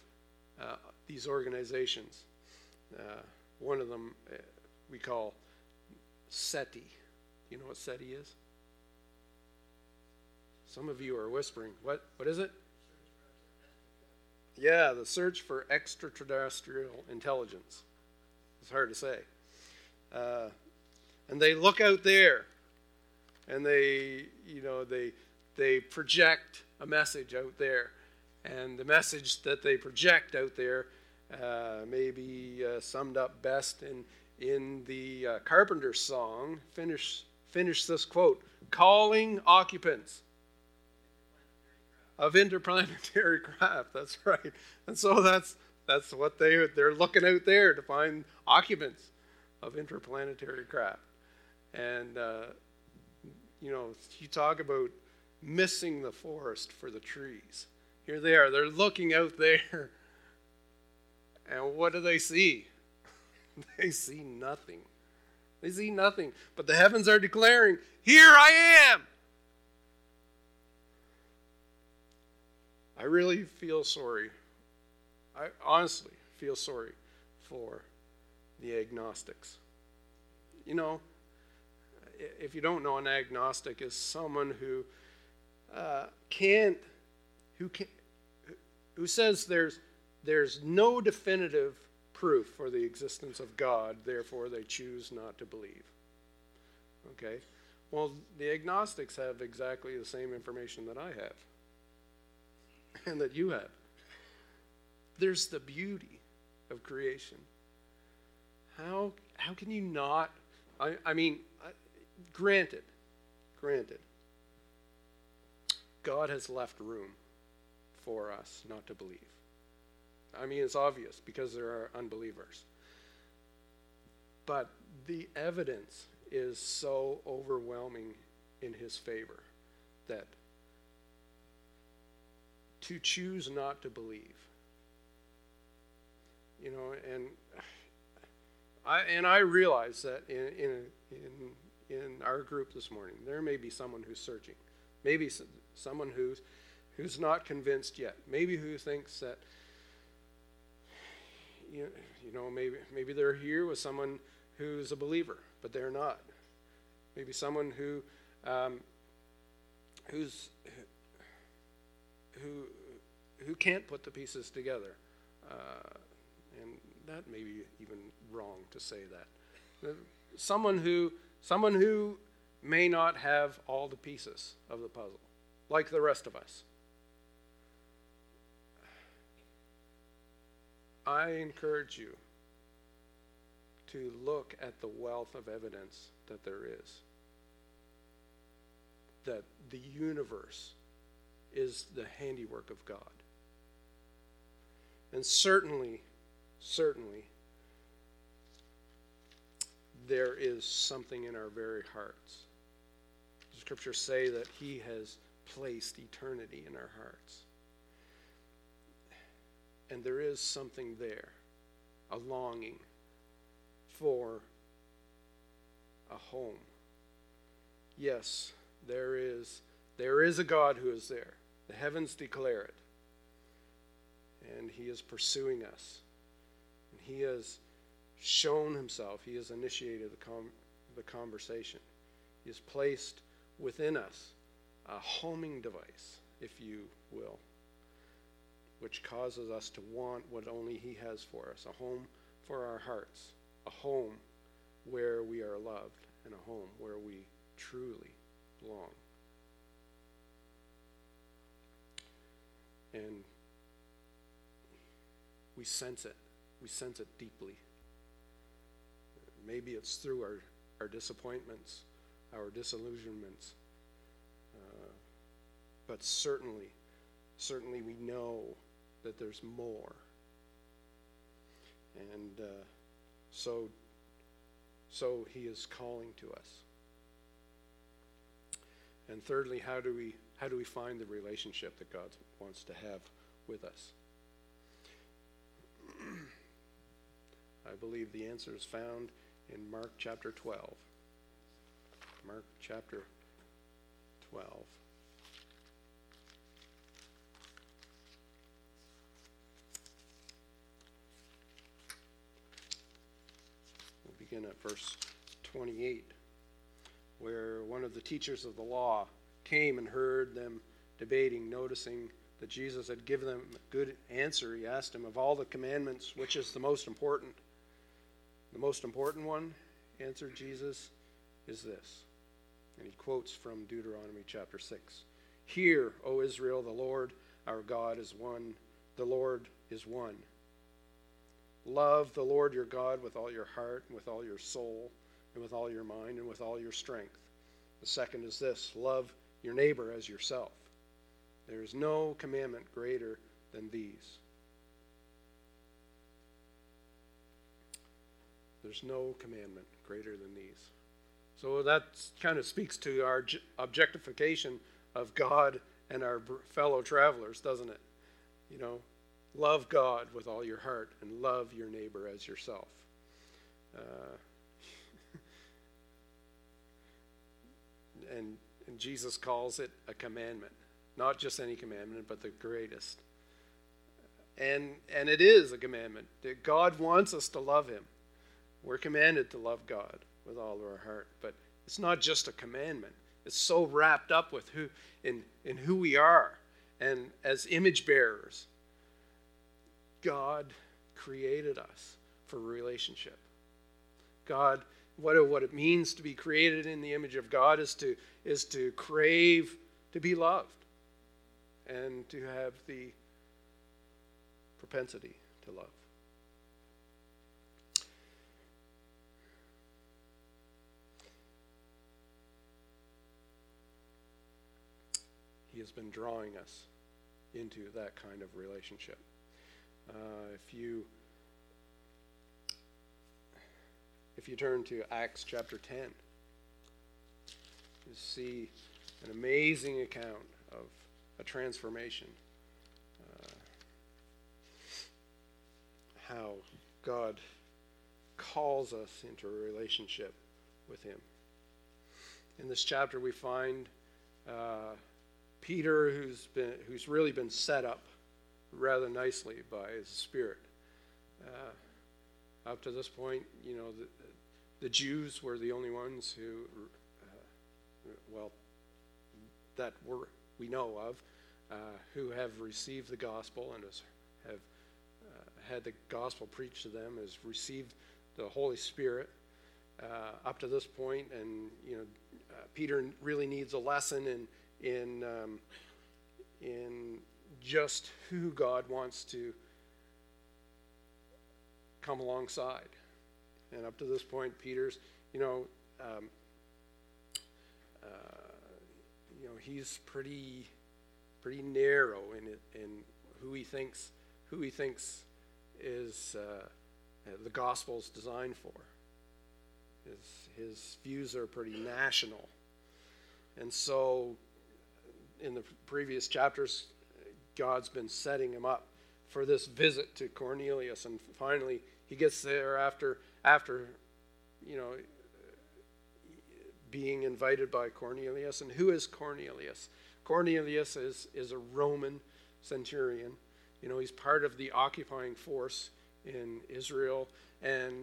uh, these organizations. Uh, one of them uh, we call SETI. You know what SETI is? Some of you are whispering. What? What is it? Yeah, the search for extraterrestrial intelligence. It's hard to say. Uh, and they look out there, and they, you know, they they project a message out there, and the message that they project out there uh, may be uh, summed up best in in the uh, Carpenter song. Finish finish this quote: "Calling occupants." of interplanetary craft. That's right. And so that's that's what they they're looking out there to find occupants of interplanetary craft. And uh, you know, you talk about missing the forest for the trees. Here they are. They're looking out there. And what do they see? they see nothing. They see nothing. But the heavens are declaring, Here I am. I really feel sorry. I honestly feel sorry for the agnostics. You know, if you don't know, an agnostic is someone who uh, can't, who can, who says there's there's no definitive proof for the existence of God, therefore they choose not to believe. Okay, well, the agnostics have exactly the same information that I have and that you have. There's the beauty of creation. How, how can you not? I, I mean, granted, granted, God has left room for us not to believe. I mean, it's obvious because there are unbelievers. But the evidence is so overwhelming in his favor that to choose not to believe. You know, and I and I realize that in in in, in our group this morning, there may be someone who's searching, maybe someone who's who's not convinced yet, maybe who thinks that you you know maybe maybe they're here with someone who's a believer, but they're not. Maybe someone who um, who's who who can't put the pieces together. Uh, and that may be even wrong to say that. Someone who someone who may not have all the pieces of the puzzle, like the rest of us. I encourage you to look at the wealth of evidence that there is. That the universe is the handiwork of God. And certainly, certainly, there is something in our very hearts. The scriptures say that He has placed eternity in our hearts. And there is something there, a longing for a home. Yes, there is there is a God who is there. The heavens declare it. And He is pursuing us. And He has shown Himself. He has initiated the, com- the conversation. He has placed within us a homing device, if you will, which causes us to want what only He has for us a home for our hearts, a home where we are loved, and a home where we truly belong. And we sense it. We sense it deeply. Maybe it's through our, our disappointments, our disillusionments. Uh, but certainly, certainly we know that there's more. And uh, so, so he is calling to us. And thirdly, how do we how do we find the relationship that God wants to have with us? I believe the answer is found in Mark chapter 12. Mark chapter 12. We'll at verse 28. where one of the teachers of the law came and heard them debating, noticing that Jesus had given them a good answer. He asked him, Of all the commandments, which is the most important? The most important one, answered Jesus, is this. And he quotes from Deuteronomy chapter 6. Hear, O Israel, the Lord our God is one. The Lord is one. Love the Lord your God with all your heart, and with all your soul, and with all your mind, and with all your strength. The second is this love your neighbor as yourself. There is no commandment greater than these. There's no commandment greater than these. So that kind of speaks to our objectification of God and our fellow travelers, doesn't it? You know, love God with all your heart and love your neighbor as yourself. Uh, and, and Jesus calls it a commandment, not just any commandment, but the greatest. And, and it is a commandment that God wants us to love Him. We're commanded to love God with all of our heart, but it's not just a commandment. It's so wrapped up with who in, in who we are and as image bearers. God created us for relationship. God, what, what it means to be created in the image of God is to, is to crave to be loved and to have the propensity to love. He has been drawing us into that kind of relationship. Uh, if you if you turn to Acts chapter 10, you see an amazing account of a transformation. Uh, how God calls us into a relationship with Him. In this chapter, we find uh, Peter, who's been who's really been set up rather nicely by his spirit. Uh, up to this point, you know, the, the Jews were the only ones who, uh, well, that were we know of, uh, who have received the gospel and has, have uh, had the gospel preached to them, has received the Holy Spirit. Uh, up to this point, and you know, uh, Peter really needs a lesson in in, um, in just who God wants to come alongside. And up to this point, Peter's, you know, um, uh, you know, he's pretty, pretty narrow in it, in who he thinks, who he thinks is uh, the gospel's designed for. His his views are pretty national, and so in the previous chapters, God's been setting him up for this visit to Cornelius, and finally he gets there after after you know being invited by Cornelius. And who is Cornelius? Cornelius is is a Roman centurion. You know, he's part of the occupying force in Israel, and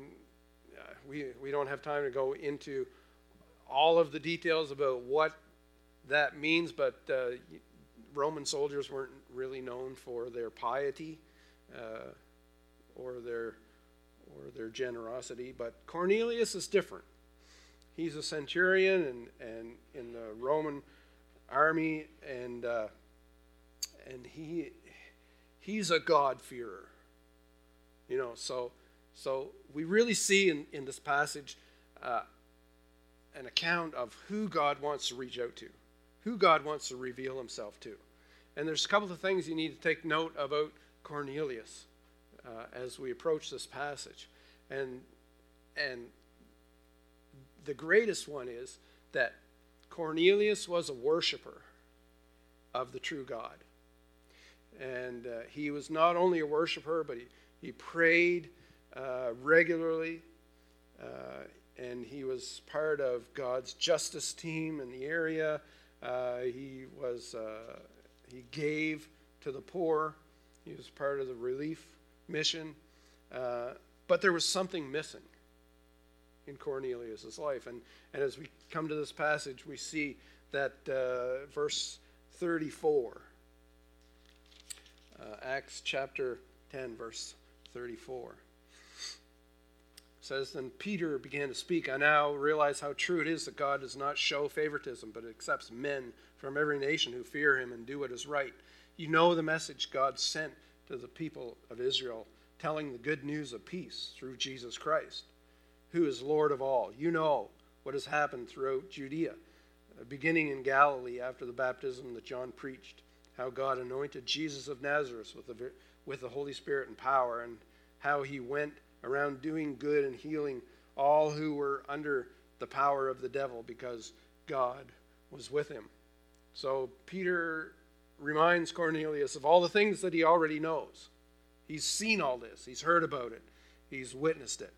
uh, we we don't have time to go into all of the details about what that means, but uh, Roman soldiers weren't really known for their piety uh, or their or their generosity. But Cornelius is different. He's a centurion and, and in the Roman army, and uh, and he he's a God-fearer. You know, so so we really see in, in this passage uh, an account of who God wants to reach out to who God wants to reveal himself to. And there's a couple of things you need to take note about Cornelius uh, as we approach this passage. And, and the greatest one is that Cornelius was a worshiper of the true God. And uh, he was not only a worshiper, but he, he prayed uh, regularly. Uh, and he was part of God's justice team in the area. Uh, he was uh, he gave to the poor. He was part of the relief mission, uh, but there was something missing. in Cornelius's life. And, and as we come to this passage, we see that uh, verse 34, uh, Acts chapter 10, verse 34 says then peter began to speak. I now realize how true it is that god does not show favoritism but accepts men from every nation who fear him and do what is right. You know the message god sent to the people of israel telling the good news of peace through jesus christ who is lord of all. You know what has happened throughout judea beginning in galilee after the baptism that john preached how god anointed jesus of nazareth with the, with the holy spirit and power and how he went around doing good and healing all who were under the power of the devil because God was with him. So Peter reminds Cornelius of all the things that he already knows. He's seen all this, he's heard about it, he's witnessed it.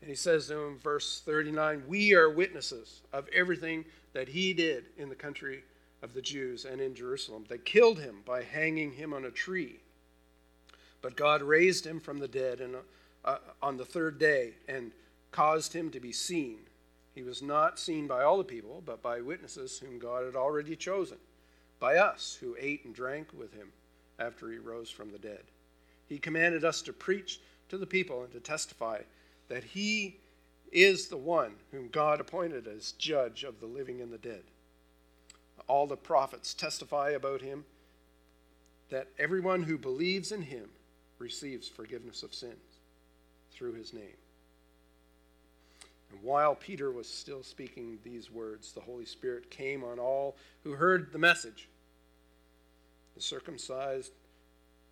And he says to him, verse 39, We are witnesses of everything that he did in the country of the Jews and in Jerusalem. They killed him by hanging him on a tree. But God raised him from the dead, and uh, on the third day and caused him to be seen. He was not seen by all the people, but by witnesses whom God had already chosen, by us who ate and drank with him after he rose from the dead. He commanded us to preach to the people and to testify that he is the one whom God appointed as judge of the living and the dead. All the prophets testify about him that everyone who believes in him receives forgiveness of sins through his name. And while Peter was still speaking these words, the Holy Spirit came on all who heard the message. The circumcised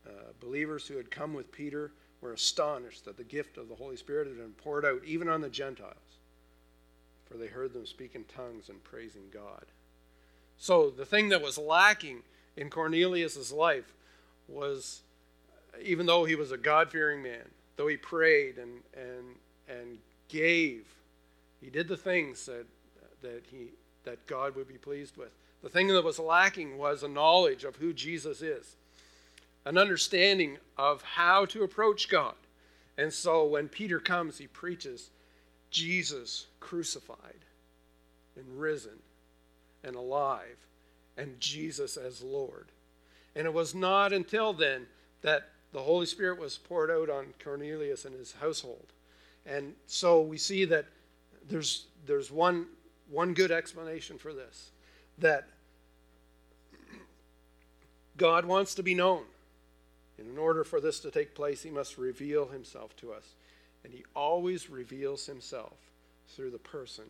uh, believers who had come with Peter were astonished that the gift of the Holy Spirit had been poured out even on the Gentiles, for they heard them speak in tongues and praising God. So the thing that was lacking in Cornelius' life was, even though he was a God fearing man, though he prayed and, and, and gave, he did the things that, that, he, that God would be pleased with. The thing that was lacking was a knowledge of who Jesus is, an understanding of how to approach God. And so when Peter comes, he preaches Jesus crucified and risen and alive, and Jesus as Lord. And it was not until then that the Holy Spirit was poured out on Cornelius and his household. And so we see that there's, there's one, one good explanation for this that God wants to be known. And in order for this to take place, he must reveal himself to us. And he always reveals himself through the person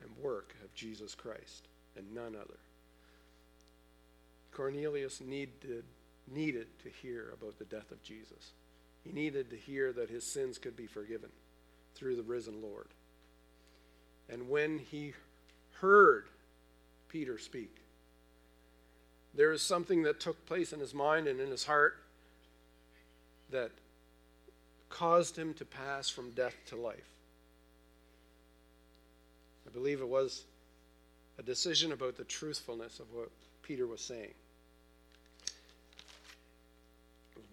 and work of Jesus Christ and none other. Cornelius needed needed to hear about the death of Jesus. He needed to hear that his sins could be forgiven through the risen Lord. And when he heard Peter speak, there is something that took place in his mind and in his heart that caused him to pass from death to life. I believe it was a decision about the truthfulness of what Peter was saying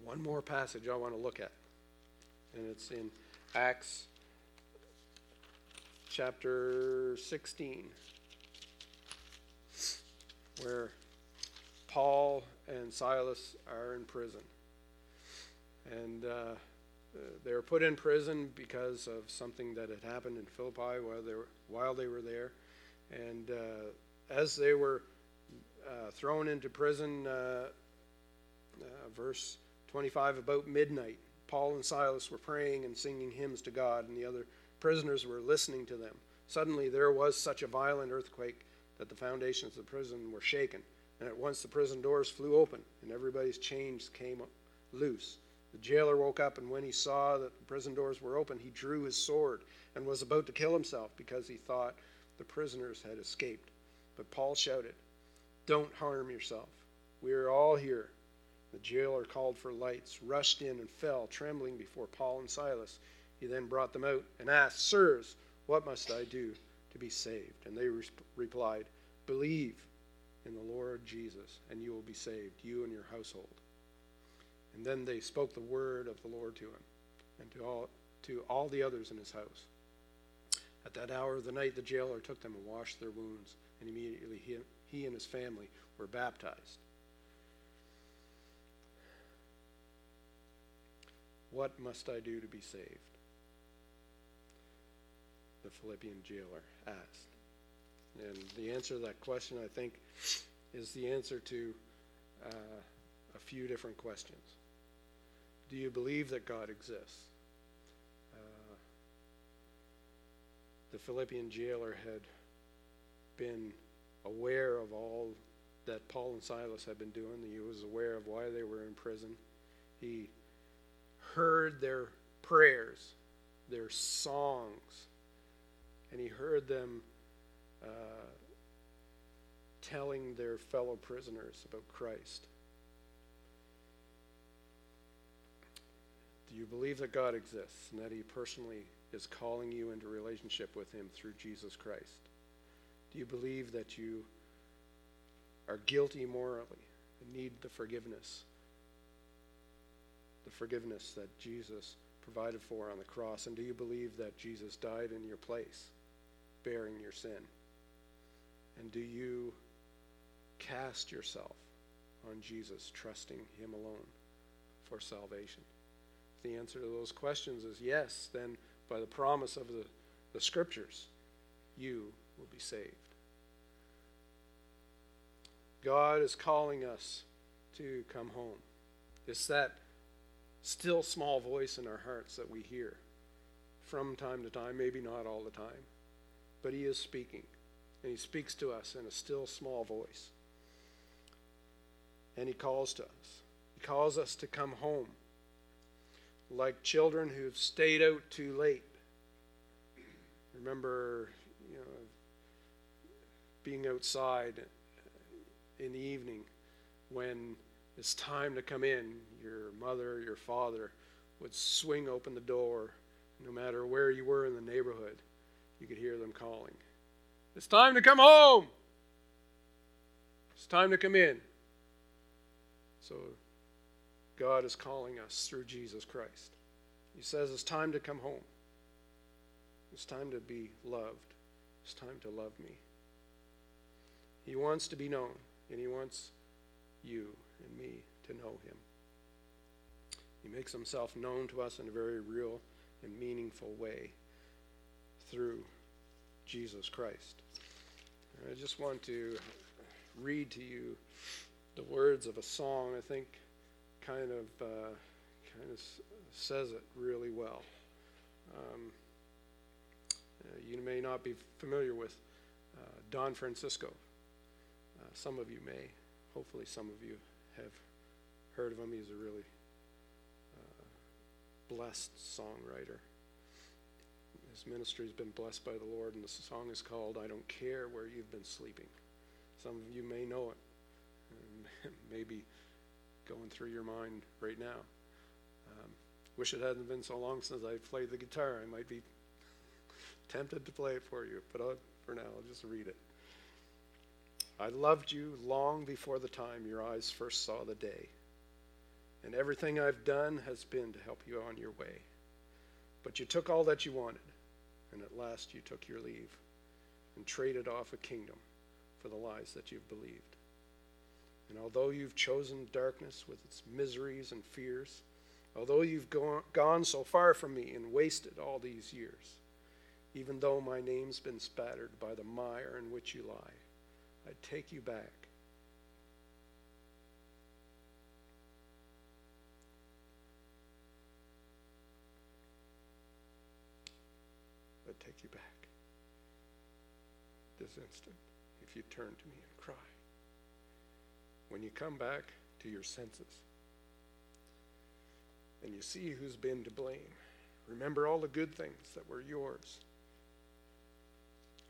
one more passage I want to look at, and it's in Acts chapter 16, where Paul and Silas are in prison. And uh, they were put in prison because of something that had happened in Philippi while they were, while they were there. And uh, as they were uh, thrown into prison, uh, uh, verse 25 about midnight paul and silas were praying and singing hymns to god and the other prisoners were listening to them. Suddenly there was such a violent earthquake that the foundations of the prison were shaken and at once the prison doors flew open and everybody's chains came loose. The jailer woke up and when he saw that the prison doors were open he drew his sword and was about to kill himself because he thought the prisoners had escaped. But paul shouted don't harm yourself. We are all here the jailer called for lights, rushed in, and fell, trembling before Paul and Silas. He then brought them out and asked, Sirs, what must I do to be saved? And they re- replied, Believe in the Lord Jesus, and you will be saved, you and your household. And then they spoke the word of the Lord to him and to all, to all the others in his house. At that hour of the night, the jailer took them and washed their wounds, and immediately he, he and his family were baptized. What must I do to be saved? The Philippian jailer asked. And the answer to that question, I think, is the answer to uh, a few different questions. Do you believe that God exists? Uh, the Philippian jailer had been aware of all that Paul and Silas had been doing. He was aware of why they were in prison. He heard their prayers, their songs, and he heard them uh, telling their fellow prisoners about Christ. Do you believe that God exists and that He personally is calling you into relationship with Him through Jesus Christ? Do you believe that you are guilty morally and need the forgiveness? The forgiveness that Jesus provided for on the cross? And do you believe that Jesus died in your place, bearing your sin? And do you cast yourself on Jesus, trusting Him alone for salvation? If the answer to those questions is yes, then by the promise of the, the Scriptures, you will be saved. God is calling us to come home. It's that still small voice in our hearts that we hear from time to time, maybe not all the time, but He is speaking. And He speaks to us in a still small voice. And He calls to us. He calls us to come home, like children who've stayed out too late. Remember, you know, being outside in the evening when it's time to come in, your mother, your father would swing open the door. No matter where you were in the neighborhood, you could hear them calling. It's time to come home. It's time to come in. So God is calling us through Jesus Christ. He says it's time to come home. It's time to be loved. It's time to love me. He wants to be known, and He wants you and me to know Him. He makes Himself known to us in a very real and meaningful way through Jesus Christ. I just want to read to you the words of a song. I think kind of uh, kind of says it really well. Um, uh, you may not be familiar with uh, Don Francisco. Uh, some of you may. Hopefully, some of you have heard of him. He's a really uh, blessed songwriter. His ministry has been blessed by the Lord, and the song is called I Don't Care Where You've Been Sleeping. Some of you may know it, and maybe going through your mind right now. Um, wish it hadn't been so long since I played the guitar. I might be tempted to play it for you, but I'll, for now, I'll just read it. I loved you long before the time your eyes first saw the day, and everything I've done has been to help you on your way. But you took all that you wanted and at last you took your leave and traded off a kingdom for the lies that you've believed. And although you've chosen darkness with its miseries and fears, although you've gone, gone so far from me and wasted all these years, even though my name's been spattered by the mire in which you lie, I take you back. I'd take you back this instant if you turn to me and cry. When you come back to your senses and you see who's been to blame, remember all the good things that were yours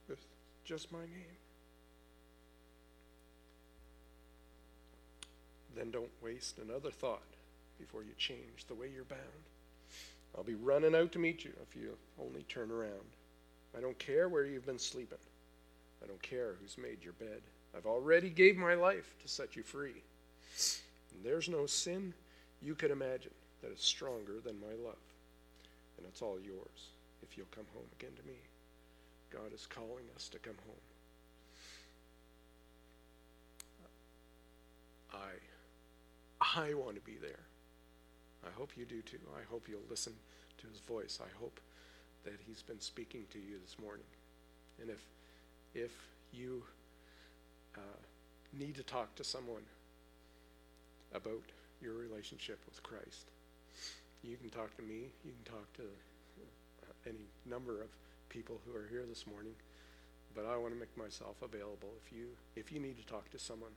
with just my name. Then don't waste another thought before you change the way you're bound. I'll be running out to meet you if you only turn around. I don't care where you've been sleeping. I don't care who's made your bed. I've already gave my life to set you free. And there's no sin you could imagine that is stronger than my love. And it's all yours if you'll come home again to me. God is calling us to come home. I, I want to be there. I hope you do too. I hope you'll listen to his voice. I hope that he's been speaking to you this morning. And if, if you uh, need to talk to someone about your relationship with Christ, you can talk to me. You can talk to uh, any number of people who are here this morning. But I want to make myself available. If you if you need to talk to someone,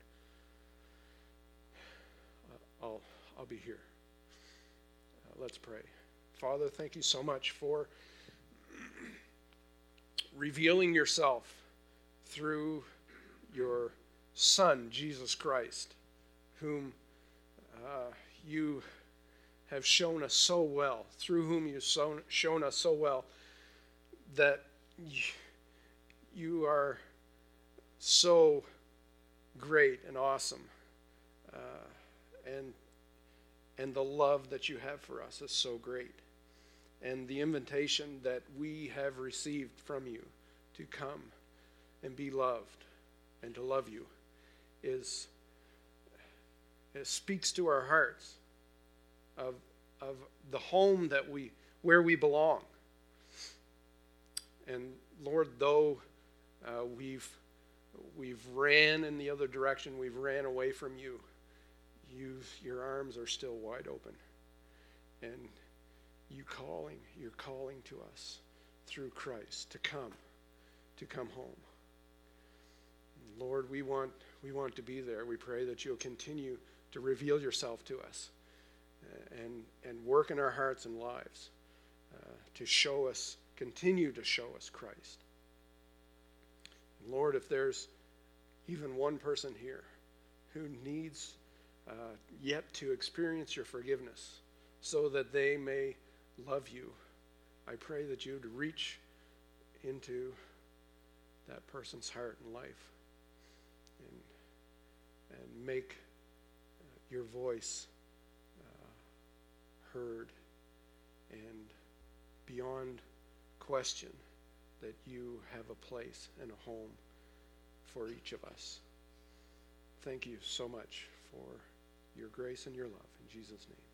I'll I'll be here. Uh, let's pray. Father, thank you so much for revealing yourself through your Son, Jesus Christ, whom uh, you have shown us so well, through whom you've shown, shown us so well, that you are so great and awesome. Uh, and, and the love that you have for us is so great. And the invitation that we have received from you to come and be loved and to love you is it speaks to our hearts of, of the home that we where we belong. And lord though uh, we've we've ran in the other direction we've ran away from you you your arms are still wide open and you calling, you're calling to us through Christ to come, to come home. Lord, we want, we want to be there. We pray that you'll continue to reveal yourself to us uh, and, and work in our hearts and lives uh, to show us, continue to show us Christ. Lord, if there's even one person here who needs uh, yet to experience your forgiveness so that they may love you, I pray that you'd reach into that person's heart and life and, and make uh, your voice uh, heard and beyond question that you have a place and a home for each of us. Thank you so much for your grace and your love. In Jesus' name.